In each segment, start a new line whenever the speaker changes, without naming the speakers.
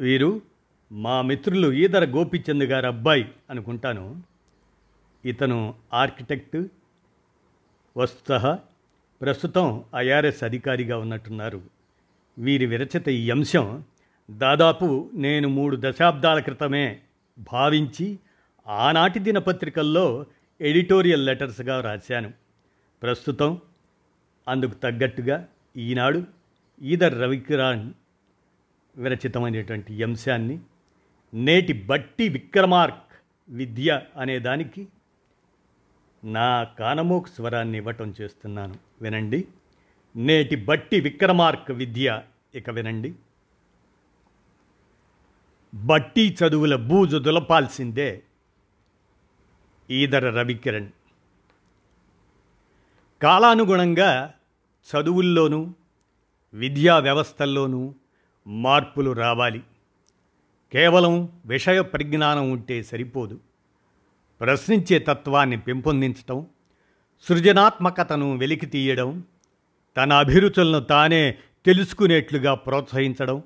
వీరు మా మిత్రులు ఈదర గోపిచంద్ గారు అబ్బాయి అనుకుంటాను. ఇతను ఆర్కిటెక్ట్ వస్తుత ప్రస్తుతం ఐఆర్ఎస్ అధికారిగా ఉన్నట్టున్నారు. వీరి విరచిత ఈ అంశం దాదాపు నేను మూడు దశాబ్దాల క్రితమే భావించి ఆనాటి దినపత్రికల్లో ఎడిటోరియల్ లెటర్స్గా రాశాను. ప్రస్తుతం అందుకు తగ్గట్టుగా ఈనాడు ఈదర్ రవికిరాణ్ విరచితమైనటువంటి అంశాన్ని నేటి బట్టి విక్రమార్క్ విద్య అనే దానికి నా కానమోక్ స్వరాన్ని ఇవ్వటం చేస్తున్నాను. వినండి. నేటి బట్టి విక్రమార్క్ విద్య ఇక వినండి. బట్టి చదువుల బూజు దులపాల్సిందే ఈదర రవికిరణ్. కాలానుగుణంగా చదువుల్లోనూ విద్యా వ్యవస్థల్లోనూ మార్పులు రావాలి. కేవలం విషయ పరిజ్ఞానం ఉంటే సరిపోదు. ప్రశ్నించే తత్వాన్ని పెంపొందించటం సృజనాత్మకతను వెలికి తీయడం తన అభిరుచులను తానే తెలుసుకునేట్లుగా ప్రోత్సహించడం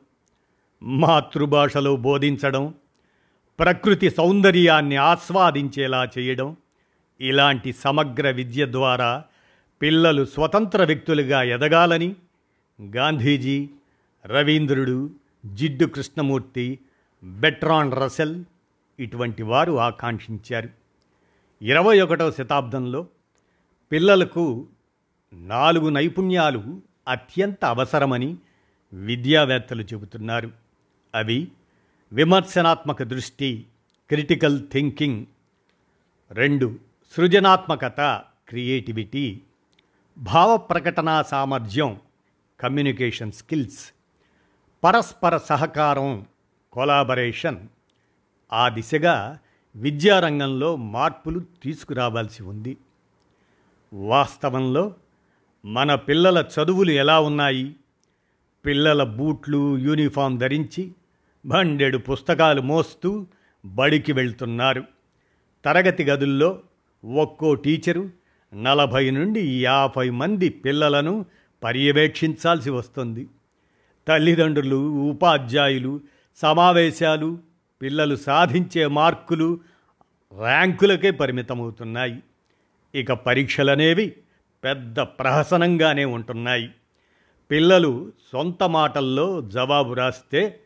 మాతృభాషలో బోధించడం ప్రకృతి సౌందర్యాన్ని ఆస్వాదించేలా చేయడం ఇలాంటి సమగ్ర విద్య ద్వారా పిల్లలు స్వతంత్ర వ్యక్తులుగా ఎదగాలని గాంధీజీ రవీంద్రుడు జిడ్డు కృష్ణమూర్తి బెట్రాన్ రసెల్ ఇటువంటి వారు ఆకాంక్షించారు. ఇరవై ఒకటవ శతాబ్దంలో పిల్లలకు నాలుగు నైపుణ్యాలు అత్యంత అవసరమని విద్యావేత్తలు చెబుతున్నారు. అవి విమర్శనాత్మక దృష్టి క్రిటికల్ థింకింగ్ రెండు సృజనాత్మకత క్రియేటివిటీ భావ ప్రకటనా సామర్థ్యం కమ్యూనికేషన్ స్కిల్స్ పరస్పర సహకారం కొలాబరేషన్ ఆ దిశగా విద్యారంగంలో మార్పులు తీసుకురావాల్సి ఉంది. వాస్తవంలో మన పిల్లల చదువులు ఎలా ఉన్నాయి? పిల్లల బూట్లు యూనిఫామ్ ధరించి బండెడు పుస్తకాలు మోస్తూ బడికి వెళ్తున్నారు. తరగతి గదుల్లో ఒక్కో టీచరు నలభై నుండి యాభై మంది పిల్లలను పర్యవేక్షించాల్సి వస్తుంది. తల్లిదండ్రులు ఉపాధ్యాయులు సమావేశాలు పిల్లలు సాధించే మార్కులు ర్యాంకులకే పరిమితమవుతున్నాయి. ఇక పరీక్షలనేవి పెద్ద ప్రహసనంగానే ఉంటున్నాయి. పిల్లలు సొంత మాటల్లో జవాబు రాస్తే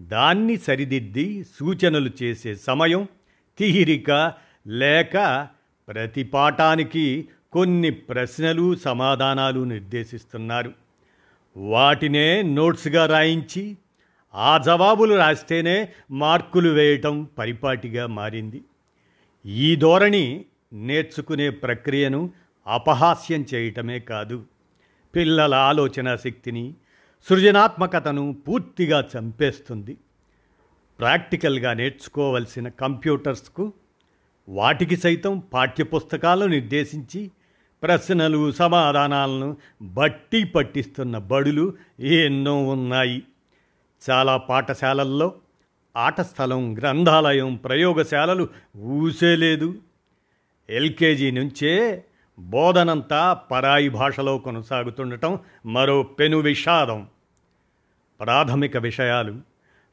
దాన్ని సరిదిద్ది సూచనలు చేసే సమయం తీరిక లేక ప్రతి పాఠానికి కొన్ని ప్రశ్నలు సమాధానాలు నిర్దేశిస్తున్నారు. వాటినే నోట్స్గా రాయించి ఆ జవాబులు రాస్తేనే మార్కులు వేయటం పరిపాటిగా మారింది. ఈ ధోరణి నేర్చుకునే ప్రక్రియను అపహాస్యం చేయటమే కాదు పిల్లల ఆలోచన శక్తిని సృజనాత్మకతను పూర్తిగా చంపేస్తుంది. ప్రాక్టికల్గా నేర్చుకోవలసిన కంప్యూటర్స్కు వాటికి సైతం పాఠ్యపుస్తకాలు నిర్దేశించి ప్రశ్నలు సమాధానాలను బట్టి పట్టిస్తున్న బడులు ఎన్నో ఉన్నాయి. చాలా పాఠశాలల్లో ఆట స్థలం గ్రంథాలయం ప్రయోగశాలలు ఊసేలేదు. ఎల్కేజీ నుంచే బోధనంతా పరాయి భాషలో కొనసాగుతుండటం మరో పెను విషాదం. ప్రాథమిక విషయాలు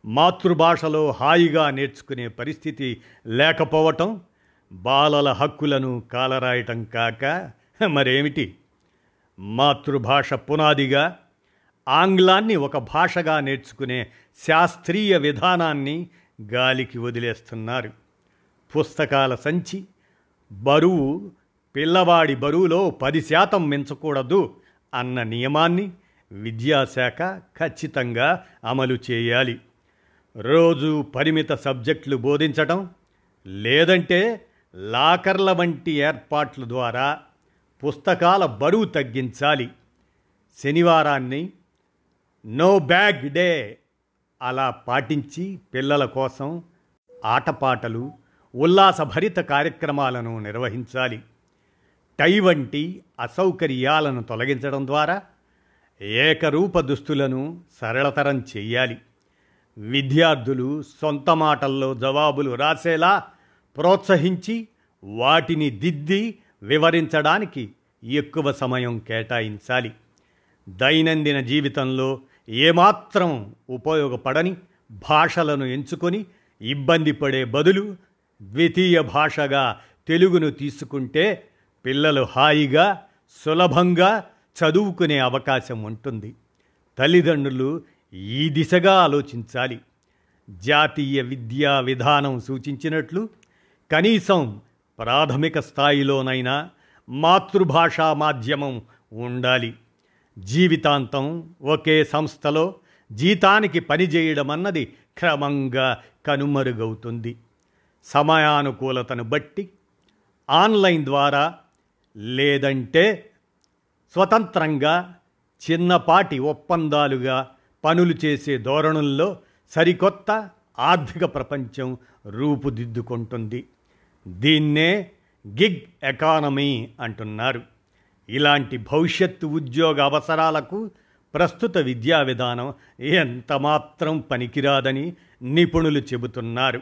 మాతృభాషలో హాయిగా నేర్చుకునే పరిస్థితి లేకపోవటం బాలల హక్కులను కాలరాయటం కాక మరేమిటి? మాతృభాష పునాదిగా ఆంగ్లాన్ని ఒక భాషగా నేర్చుకునే శాస్త్రీయ విధానాన్ని గాలికి వదిలేస్తున్నారు. పుస్తకాల సంచి బరువు పిల్లవాడి బరువులో పది శాతం మించకూడదు అన్న నియమాన్ని విద్యాశాఖ ఖచ్చితంగా అమలు చేయాలి. రోజు పరిమిత సబ్జెక్టులు బోధించటం లేదంటే లాకర్ల వంటి ఏర్పాట్ల ద్వారా పుస్తకాల బరువు తగ్గించాలి. శనివారాన్ని నో బ్యాగ్ డే అలా పాటించి పిల్లల కోసం ఆటపాటలు ఉల్లాసభరిత కార్యక్రమాలను నిర్వహించాలి. టై వంటి అసౌకర్యాలను తొలగించడం ద్వారా ఏకరూప దుస్తులను సరళతరం చేయాలి. విద్యార్థులు సొంత మాటల్లో జవాబులు రాసేలా ప్రోత్సహించి వాటిని దిద్ది వివరించడానికి ఎక్కువ సమయం కేటాయించాలి. దైనందిన జీవితంలో ఏమాత్రం ఉపయోగపడని భాషలను ఎంచుకొని ఇబ్బంది పడే బదులు ద్వితీయ భాషగా తెలుగును తీసుకుంటే పిల్లలు హాయిగా సులభంగా చదువుకునే అవకాశం ఉంటుంది. తల్లిదండ్రులు ఈ దిశగా ఆలోచించాలి. జాతీయ విద్యా విధానం సూచించినట్లు కనీసం ప్రాథమిక స్థాయిలోనైనా మాతృభాషా మాధ్యమం ఉండాలి. జీవితాంతం ఒకే సంస్థలో జీతానికి పనిచేయడం అన్నది క్రమంగా కనుమరుగవుతుంది. సమయానుకూలతను బట్టి ఆన్లైన్ ద్వారా లేదంటే స్వతంత్రంగా చిన్నపాటి ఒప్పందాలుగా పనులు చేసే ధోరణుల్లో సరికొత్త ఆర్థిక ప్రపంచం రూపుదిద్దుకుంటుంది. దీన్నే గిగ్ ఎకానమీ అంటున్నారు. ఇలాంటి భవిష్యత్తు ఉద్యోగ అవసరాలకు ప్రస్తుత విద్యా విధానం ఎంతమాత్రం పనికిరాదని నిపుణులు చెబుతున్నారు.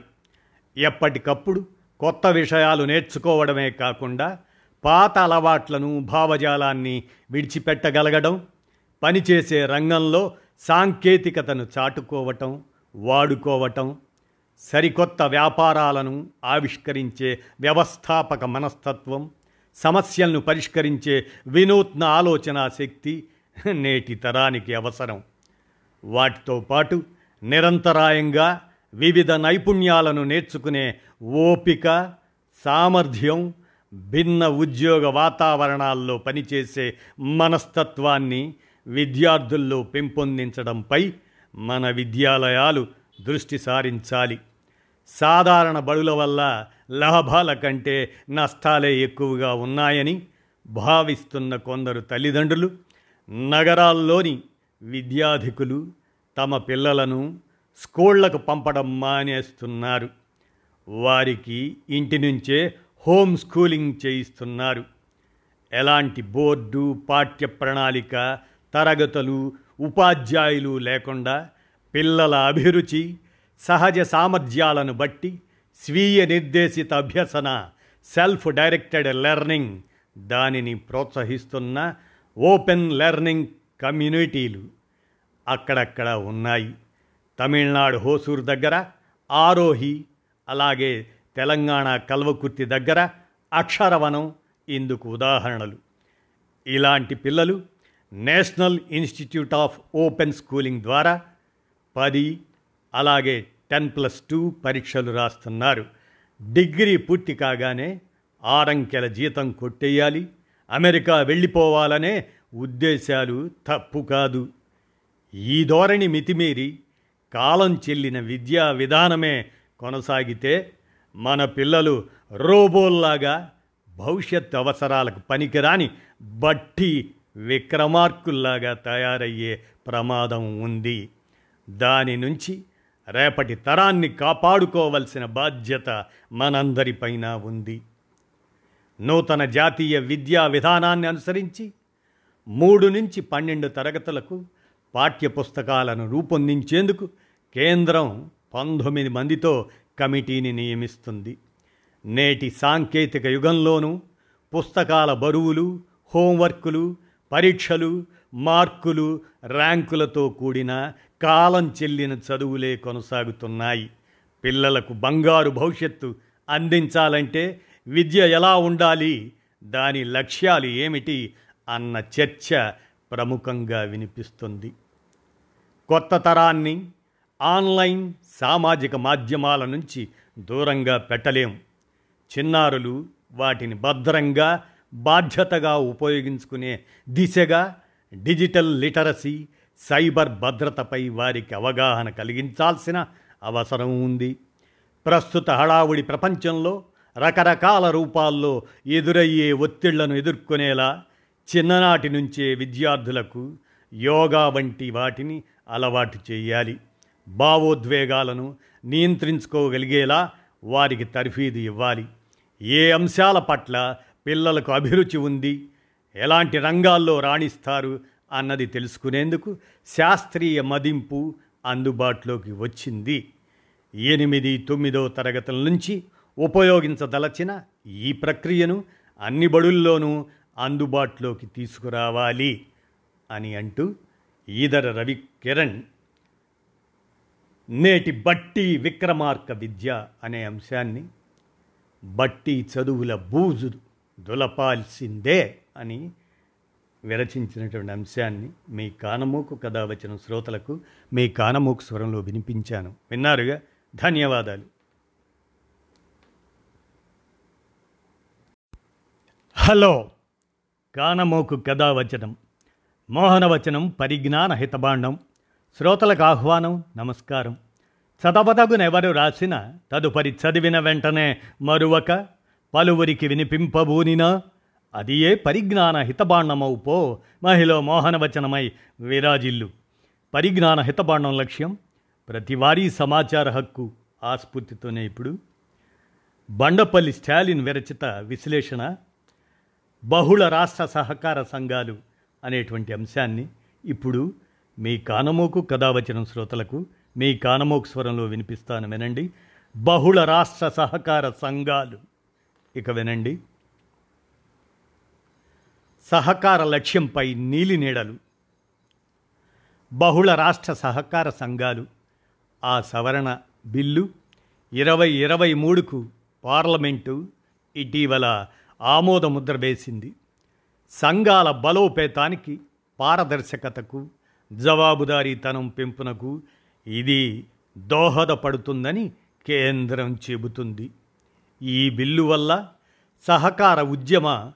ఎప్పటికప్పుడు కొత్త విషయాలు నేర్చుకోవడమే కాకుండా పాత అలవాట్లను భావజాలాన్ని విడిచిపెట్టగలగడం పనిచేసే రంగంలో సాంకేతికతను చాటుకోవటం వాడుకోవటం సరికొత్త వ్యాపారాలను ఆవిష్కరించే వ్యవస్థాపక మనస్తత్వం సమస్యలను పరిష్కరించే వినూత్న ఆలోచన శక్తి నేటి తరానికి అవసరం. వాటితో పాటు నిరంతరాయంగా వివిధ నైపుణ్యాలను నేర్చుకునే ఓపిక సామర్థ్యం భిన్న ఉద్యోగ వాతావరణాల్లో పనిచేసే మనస్తత్వాన్ని విద్యార్థుల్లో పెంపొందించడంపై మన విద్యాలయాలు దృష్టి సారించాలి. సాధారణ బడుల వల్ల లాభాల కంటే నష్టాలే ఎక్కువగా ఉన్నాయని భావిస్తున్న కొందరు తల్లిదండ్రులు నగరాల్లోని విద్యాధికులు తమ పిల్లలను స్కూళ్ళకు పంపడం మానేస్తున్నారు. వారికి ఇంటి నుంచే హోమ్ స్కూలింగ్ చేయిస్తున్నారు. ఎలాంటి బోర్డు పాఠ్య ప్రణాళిక తరగతులు ఉపాధ్యాయులు లేకుండా పిల్లల అభిరుచి సహజ సామర్థ్యాలను బట్టి స్వీయ నిర్దేశిత అభ్యసన సెల్ఫ్ డైరెక్టెడ్ లెర్నింగ్ దానిని ప్రోత్సహిస్తున్న ఓపెన్ లెర్నింగ్ కమ్యూనిటీలు అక్కడక్కడ ఉన్నాయి. తమిళనాడు హోసూరు దగ్గర ఆరోహి అలాగే తెలంగాణ కల్వకుర్తి దగ్గర అక్షరవనం ఇందుకు ఉదాహరణలు. ఇలాంటి పిల్లలు national institute of open schooling ద్వారా పది అలాగే టెన్ ప్లస్ టూ పరీక్షలు రాస్తున్నారు. డిగ్రీ పూర్తి కాగానే ఆరంకెల జీతం కొట్టేయాలి. అమెరికా వెళ్ళిపోవాలనే ఉద్దేశాలు తప్పు కాదు. ఈ ధోరణి మితిమీరి కాలం చెల్లిన విద్యా విధానమే కొనసాగితే మన పిల్లలు రోబోల్లాగా భవిష్యత్ అవసరాలకు పనికిరాని బట్టి విక్రమార్కుల్లాగా తయారయ్యే ప్రమాదం ఉంది. దాని నుంచి రేపటి తరాన్ని కాపాడుకోవలసిన బాధ్యత మనందరిపైన ఉంది. నూతన జాతీయ విద్యా విధానాన్ని అనుసరించి మూడు నుంచి పన్నెండు తరగతులకు పాఠ్యపుస్తకాలను రూపొందించేందుకు కేంద్రం పంతొమ్మిది మందితో కమిటీని నియమిస్తుంది. నేటి సాంకేతిక యుగంలోనూ పుస్తకాల బరువులు హోంవర్కులు పరీక్షలు మార్కులు ర్యాంకులతో కూడిన కాలం చెల్లిన చదువులే కొనసాగుతున్నాయి. పిల్లలకు బంగారు భవిష్యత్తు అందించాలంటే విద్య ఎలా ఉండాలి? దాని లక్ష్యాలు ఏమిటి? అన్న చర్చ ప్రముఖంగా వినిపిస్తుంది. కొత్త తరాన్ని ఆన్లైన్ సామాజిక మాధ్యమాల నుంచి దూరంగా పెట్టలేం. చిన్నారులు వాటిని భద్రంగా బాధ్యతగా ఉపయోగించుకునే దిశగా డిజిటల్ లిటరసీ సైబర్ భద్రతపై వారికి అవగాహన కలిగించాల్సిన అవసరం ఉంది. ప్రస్తుత హడావుడి ప్రపంచంలో రకరకాల రూపాల్లో ఎదురయ్యే ఒత్తిళ్ళను ఎదుర్కొనేలా చిన్ననాటి నుంచే విద్యార్థులకు యోగా వంటి వాటిని అలవాటు చేయాలి. భావోద్వేగాలను నియంత్రించుకోగలిగేలా వారికి తర్ఫీదు ఇవ్వాలి. ఏ అంశాల పట్ల పిల్లలకు అభిరుచి ఉంది? ఎలాంటి రంగాల్లో రాణిస్తారు అన్నది తెలుసుకునేందుకు శాస్త్రీయ మదింపు అందుబాటులోకి వచ్చింది. ఎనిమిది తొమ్మిదో తరగతుల నుంచి ఉపయోగించదలచిన ఈ ప్రక్రియను అన్ని బడుల్లోనూ అందుబాటులోకి తీసుకురావాలి అని అంటూ ఈదర రవి కిరణ్ నేటి బట్టి విక్రమార్క విద్య అనే అంశాన్ని బట్టి చదువుల బూజు దులపాల్సిందే. అని విరచించినటువంటి అంశాన్ని మీ కానమూకు కథావచన శ్రోతలకు మీ కానమూకు స్వరంలో వినిపించాను. విన్నారుగా? ధన్యవాదాలు. హలో. కానమోకు కథావచనం. మోహనవచనం పరిజ్ఞాన హితబాండం శ్రోతలకు ఆహ్వానం నమస్కారం. చదవదగునెవరు రాసిన తదుపరి చదివిన వెంటనే మరువక పలువురికి వినిపింపబూనినా అది ఏ పరిజ్ఞాన హితబాండమవు పో. మహిళ మోహనవచనమై విరాజిల్లు. పరిజ్ఞాన హితబాండం లక్ష్యం. ప్రతివారీ సమాచార హక్కు ఆస్ఫూర్తితోనే ఇప్పుడు. బండపల్లి స్టాలిన్ విరచిత విశ్లేషణ. బహుళ రాష్ట్ర సహకార సంఘాలు అనేటువంటి అంశాన్ని ఇప్పుడు మీ కానమోకు కథావచనం శ్రోతలకు మీ కానమోకు స్వరంలో వినిపిస్తాను వినండి. బహుళ రాష్ట్ర సహకార సంఘాలు. ఇక వినండి. సహకార లక్ష్యంపై నీలినీడలు. బహుళ రాష్ట్ర సహకార సంఘాలు. ఆ సవరణ బిల్లు ఇరవై ఇరవై మూడుకు పార్లమెంటు ఇటీవల ఆమోదముద్ర వేసింది. సంఘాల బలోపేతానికి పారదర్శకతకు జవాబుదారీతనం పెంపునకు ఇది దోహదపడుతుందని కేంద్రం చెబుతుంది. ఈ బిల్లు వల్ల సహకార ఉద్యమ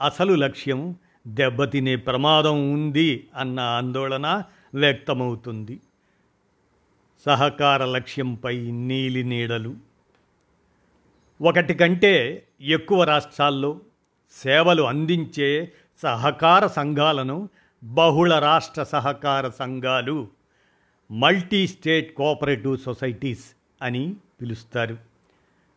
అసలు లక్ష్యం దెబ్బతినే ప్రమాదం ఉంది అన్న ఆందోళన వ్యక్తమవుతుంది. సహకార లక్ష్యంపై నీలి నీడలు. ఒకటి కంటే ఎక్కువ రాష్ట్రాల్లో సేవలు అందించే సహకార సంఘాలను బహుళ రాష్ట్ర సహకార సంఘాలు మల్టీ స్టేట్ కోఆపరేటివ్ సొసైటీస్ అని పిలుస్తారు.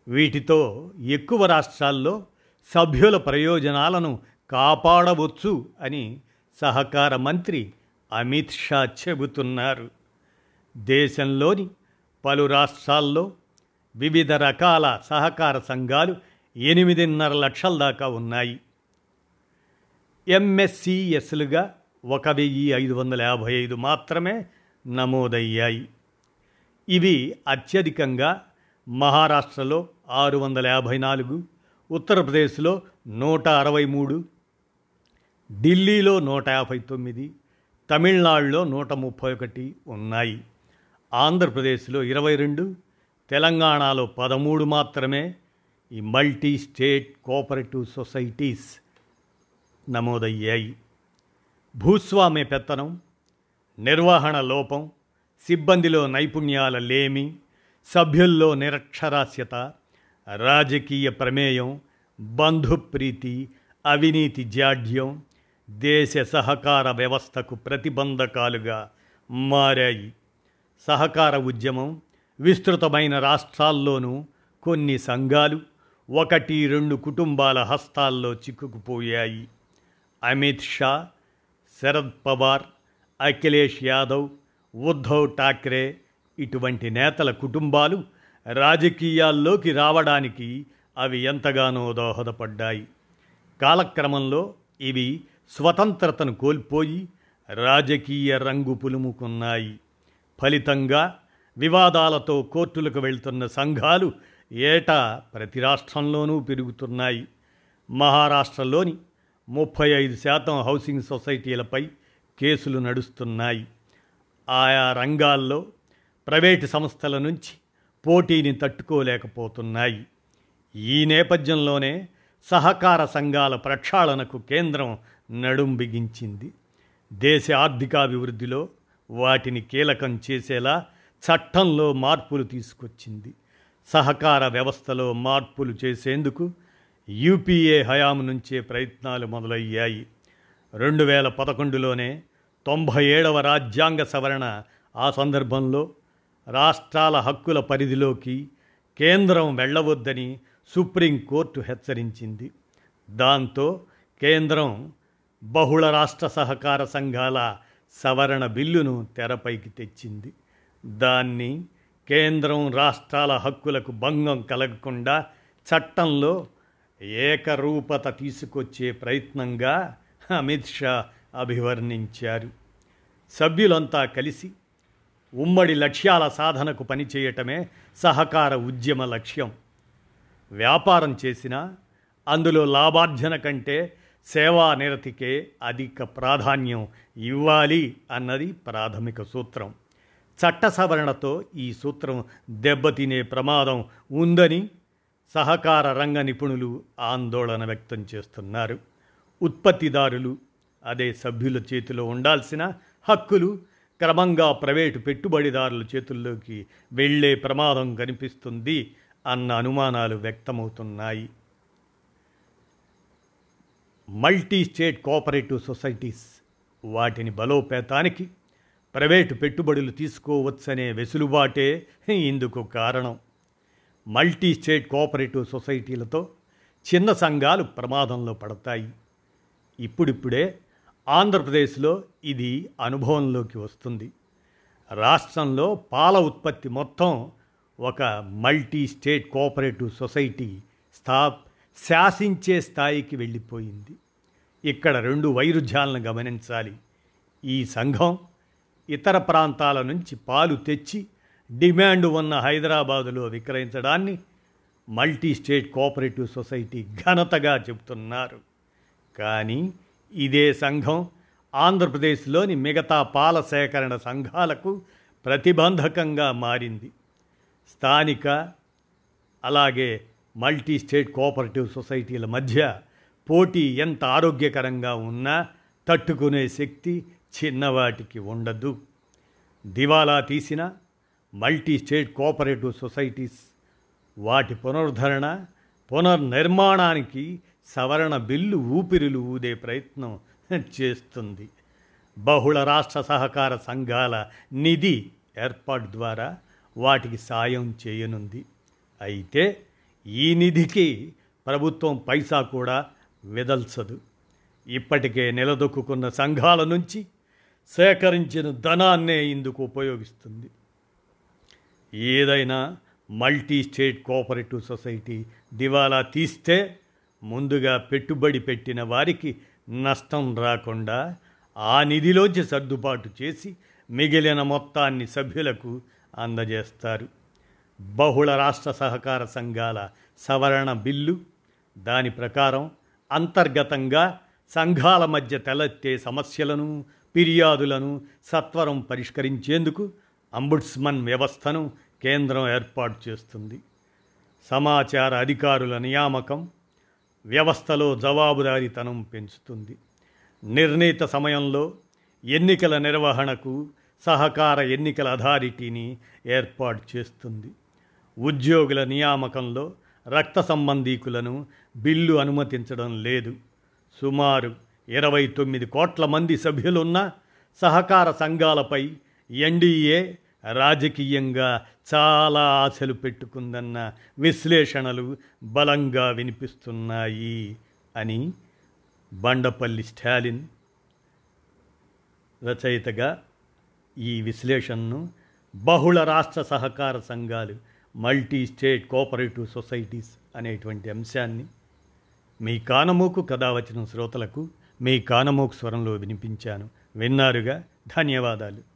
వీటితో ఎక్కువ రాష్ట్రాల్లో సభ్యుల ప్రయోజనాలను కాపాడవచ్చు అని సహకార మంత్రి అమిత్ షా చెబుతున్నారు. దేశంలోని పలు రాష్ట్రాల్లో వివిధ రకాల సహకార సంఘాలు ఎనిమిదిన్నర లక్షల దాకా ఉన్నాయి. ఎంఎస్సిఎస్లుగా ఒక వెయ్యి ఐదు వందల యాభై ఐదు మాత్రమే నమోదయ్యాయి. ఇవి అత్యధికంగా మహారాష్ట్రలో ఆరు వందల యాభై నాలుగు ఉత్తరప్రదేశ్లో నూట అరవై మూడు ఢిల్లీలో నూట యాభై తొమ్మిది తమిళనాడులో నూట ముప్పై ఒకటి ఉన్నాయి. ఆంధ్రప్రదేశ్లో ఇరవై రెండు తెలంగాణలో పదమూడు మాత్రమే. ఈ మల్టీ స్టేట్ కోఆపరేటివ్ సొసైటీస్ నమోదయ్యాయి. భూస్వామ్య పెత్తనం నిర్వహణ లోపం సిబ్బందిలో నైపుణ్యాల లేమి సభ్యుల్లో నిరక్షరాస్యత రాజకీయ ప్రమేయం బంధుప్రీతి అవినీతి జాడ్యం దేశ సహకార వ్యవస్థకు ప్రతిబంధకాలుగా మారాయి. సహకార ఉద్యమం విస్తృతమైన రాష్ట్రాల్లోనూ కొన్ని సంఘాలు ఒకటి రెండు కుటుంబాల హస్తాల్లో చిక్కుకుపోయాయి. అమిత్ షా శరద్ పవార్ అఖిలేష్ యాదవ్ ఉద్ధవ్ ఠాక్రే ఇటువంటి నేతల కుటుంబాలు రాజకీయాల్లోకి రావడానికి అవి ఎంతగానో దోహదపడ్డాయి. కాలక్రమంలో ఇవి స్వతంత్రతను కోల్పోయి రాజకీయ రంగు పులుముకున్నాయి. ఫలితంగా వివాదాలతో కోర్టులకు వెళ్తున్న సంఘాలు ఏటా ప్రతి రాష్ట్రంలోనూ పెరుగుతున్నాయి. మహారాష్ట్రలోని ముప్పై ఐదు శాతం హౌసింగ్ సొసైటీలపై కేసులు నడుస్తున్నాయి. ఆయా రంగాల్లో ప్రైవేటు సంస్థల నుంచి పోటీని తట్టుకోలేకపోతున్నాయి. ఈ నేపథ్యంలోనే సహకార సంఘాల ప్రక్షాళనకు కేంద్రం నడుం బిగించింది దేశ ఆర్థికాభివృద్ధిలో వాటిని కీలకం చేసేలా చట్టంలో మార్పులు తీసుకొచ్చింది. సహకార వ్యవస్థలో మార్పులు చేసేందుకు యూపీఏ హయాము నుంచే ప్రయత్నాలు మొదలయ్యాయి. రెండు వేల పదకొండులోనే తొంభై ఏడవ రాజ్యాంగ సవరణ ఆ సందర్భంలో రాష్ట్రాల హక్కుల పరిధిలోకి కేంద్రం వెళ్ళవద్దని సుప్రీంకోర్టు హెచ్చరించింది. దాంతో కేంద్రం బహుళ రాష్ట్ర సహకార సంఘాల సవరణ బిల్లును తెరపైకి తెచ్చింది. దాన్ని కేంద్రం రాష్ట్రాల హక్కులకు భంగం కలగకుండా చట్టంలో ఏకరూపత తీసుకొచ్చే ప్రయత్నంగా అమిత్ షా అభివర్ణించారు. సభ్యులంతా కలిసి ఉమ్మడి లక్ష్యాల సాధనకు పనిచేయటమే సహకార ఉద్యమ లక్ష్యం. వ్యాపారం చేసినా అందులో లాభార్జన కంటే సేవా నిరతికే అధిక ప్రాధాన్యం ఇవ్వాలి అన్నది ప్రాథమిక సూత్రం. చట్ట సవరణతో ఈ సూత్రం దెబ్బతినే ప్రమాదం ఉందని సహకార రంగ నిపుణులు ఆందోళన వ్యక్తం చేస్తున్నారు. ఉత్పత్తిదారులు అదే సభ్యుల చేతిలో ఉండాల్సిన హక్కులు క్రమంగా ప్రైవేటు పెట్టుబడిదారుల చేతుల్లోకి వెళ్ళే ప్రమాదం కనిపిస్తుంది అన్న అనుమానాలు వ్యక్తమవుతున్నాయి. మల్టీ స్టేట్ కోఆపరేటివ్ సొసైటీస్ వాటిని బలోపేతానికి ప్రైవేటు పెట్టుబడులు తీసుకోవచ్చనే వెసులుబాటే ఇందుకు కారణం. మల్టీ స్టేట్ కోఆపరేటివ్ సొసైటీలతో చిన్న సంఘాలు ప్రమాదంలో పడతాయి. ఇప్పుడిప్పుడే ఆంధ్రప్రదేశ్లో ఇది అనుభవంలోకి వస్తుంది. రాష్ట్రంలో పాల ఉత్పత్తి మొత్తం ఒక మల్టీ స్టేట్ కోఆపరేటివ్ సొసైటీ స్థా శాసించే స్థాయికి వెళ్ళిపోయింది. ఇక్కడ రెండు వైరుధ్యాలను గమనించాలి. ఈ సంఘం ఇతర ప్రాంతాల నుంచి పాలు తెచ్చి డిమాండ్ ఉన్న హైదరాబాదులో విక్రయించడాన్ని మల్టీ స్టేట్ కోఆపరేటివ్ సొసైటీ ఘనతగా చెబుతున్నారు. కానీ ఇదే సంఘం ఆంధ్రప్రదేశ్లోని మిగతా పాల సేకరణ సంఘాలకు ప్రతిబంధకంగా మారింది. స్థానిక అలాగే మల్టీ స్టేట్ కోఆపరేటివ్ సొసైటీల మధ్య పోటీ ఎంత ఆరోగ్యకరంగా ఉన్నా తట్టుకునే శక్తి చిన్నవాటికి ఉండదు. దివాలా తీసిన మల్టీ స్టేట్ కోఆపరేటివ్ సొసైటీస్ వాటి పునరుద్ధరణ పునర్నిర్మాణానికి సవరణ బిల్లు ఊపిరులు ఊదే ప్రయత్నం చేస్తుంది. బహుళ రాష్ట్ర సహకార సంఘాల నిధి ఏర్పాటు ద్వారా వాటికి సాయం చేయనుంది. అయితే ఈ నిధికి ప్రభుత్వం పైసా కూడా విదల్చదు. ఇప్పటికే నిలదొక్కున్న సంఘాల నుంచి సేకరించిన ధనాన్నే ఇందుకు ఉపయోగిస్తుంది. ఏదైనా మల్టీ స్టేట్ కోఆపరేటివ్ సొసైటీ దివాలా తీస్తే ముందుగా పెట్టుబడి పెట్టిన వారికి నష్టం రాకుండా ఆ నిధిలోంచి సర్దుబాటు చేసి మిగిలిన మొత్తాన్ని సభ్యులకు అందజేస్తారు. బహుళ రాష్ట్ర సహకార సంఘాల సవరణ బిల్లు దాని ప్రకారం అంతర్గతంగా సంఘాల మధ్య తలెత్తే సమస్యలను ఫిర్యాదులను సత్వరం పరిష్కరించేందుకు అంబుడ్స్మన్ వ్యవస్థను కేంద్రం ఏర్పాటు చేస్తుంది. సమాచార అధికారుల నియామకం వ్యవస్థలో జవాబుదారీతనం పెంచుతుంది. నిర్ణీత సమయంలో ఎన్నికల నిర్వహణకు సహకార ఎన్నికల అథారిటీని ఏర్పాటు చేస్తుంది. ఉద్యోగుల నియామకంలో రక్త సంబంధీకులను బిల్లు అనుమతించడం లేదు. సుమారు ఇరవై తొమ్మిది కోట్ల మంది సభ్యులున్న సహకార సంఘాలపై ఎన్డీఏ రాజకీయంగా చాలా ఆశలు పెట్టుకుందన్న విశ్లేషణలు బలంగా వినిపిస్తున్నాయి అని బండపల్లి స్టాలిన్ రచయితగా ఈ విశ్లేషణను బహుళ రాష్ట్ర సహకార సంఘాలు మల్టీ స్టేట్ కోఆపరేటివ్ సొసైటీస్ అనేటువంటి అంశాన్ని మీ కానమోకు కథ వచ్చిన శ్రోతలకు మీ కానమోకు స్వరంలో వినిపించాను. విన్నారుగా? ధన్యవాదాలు.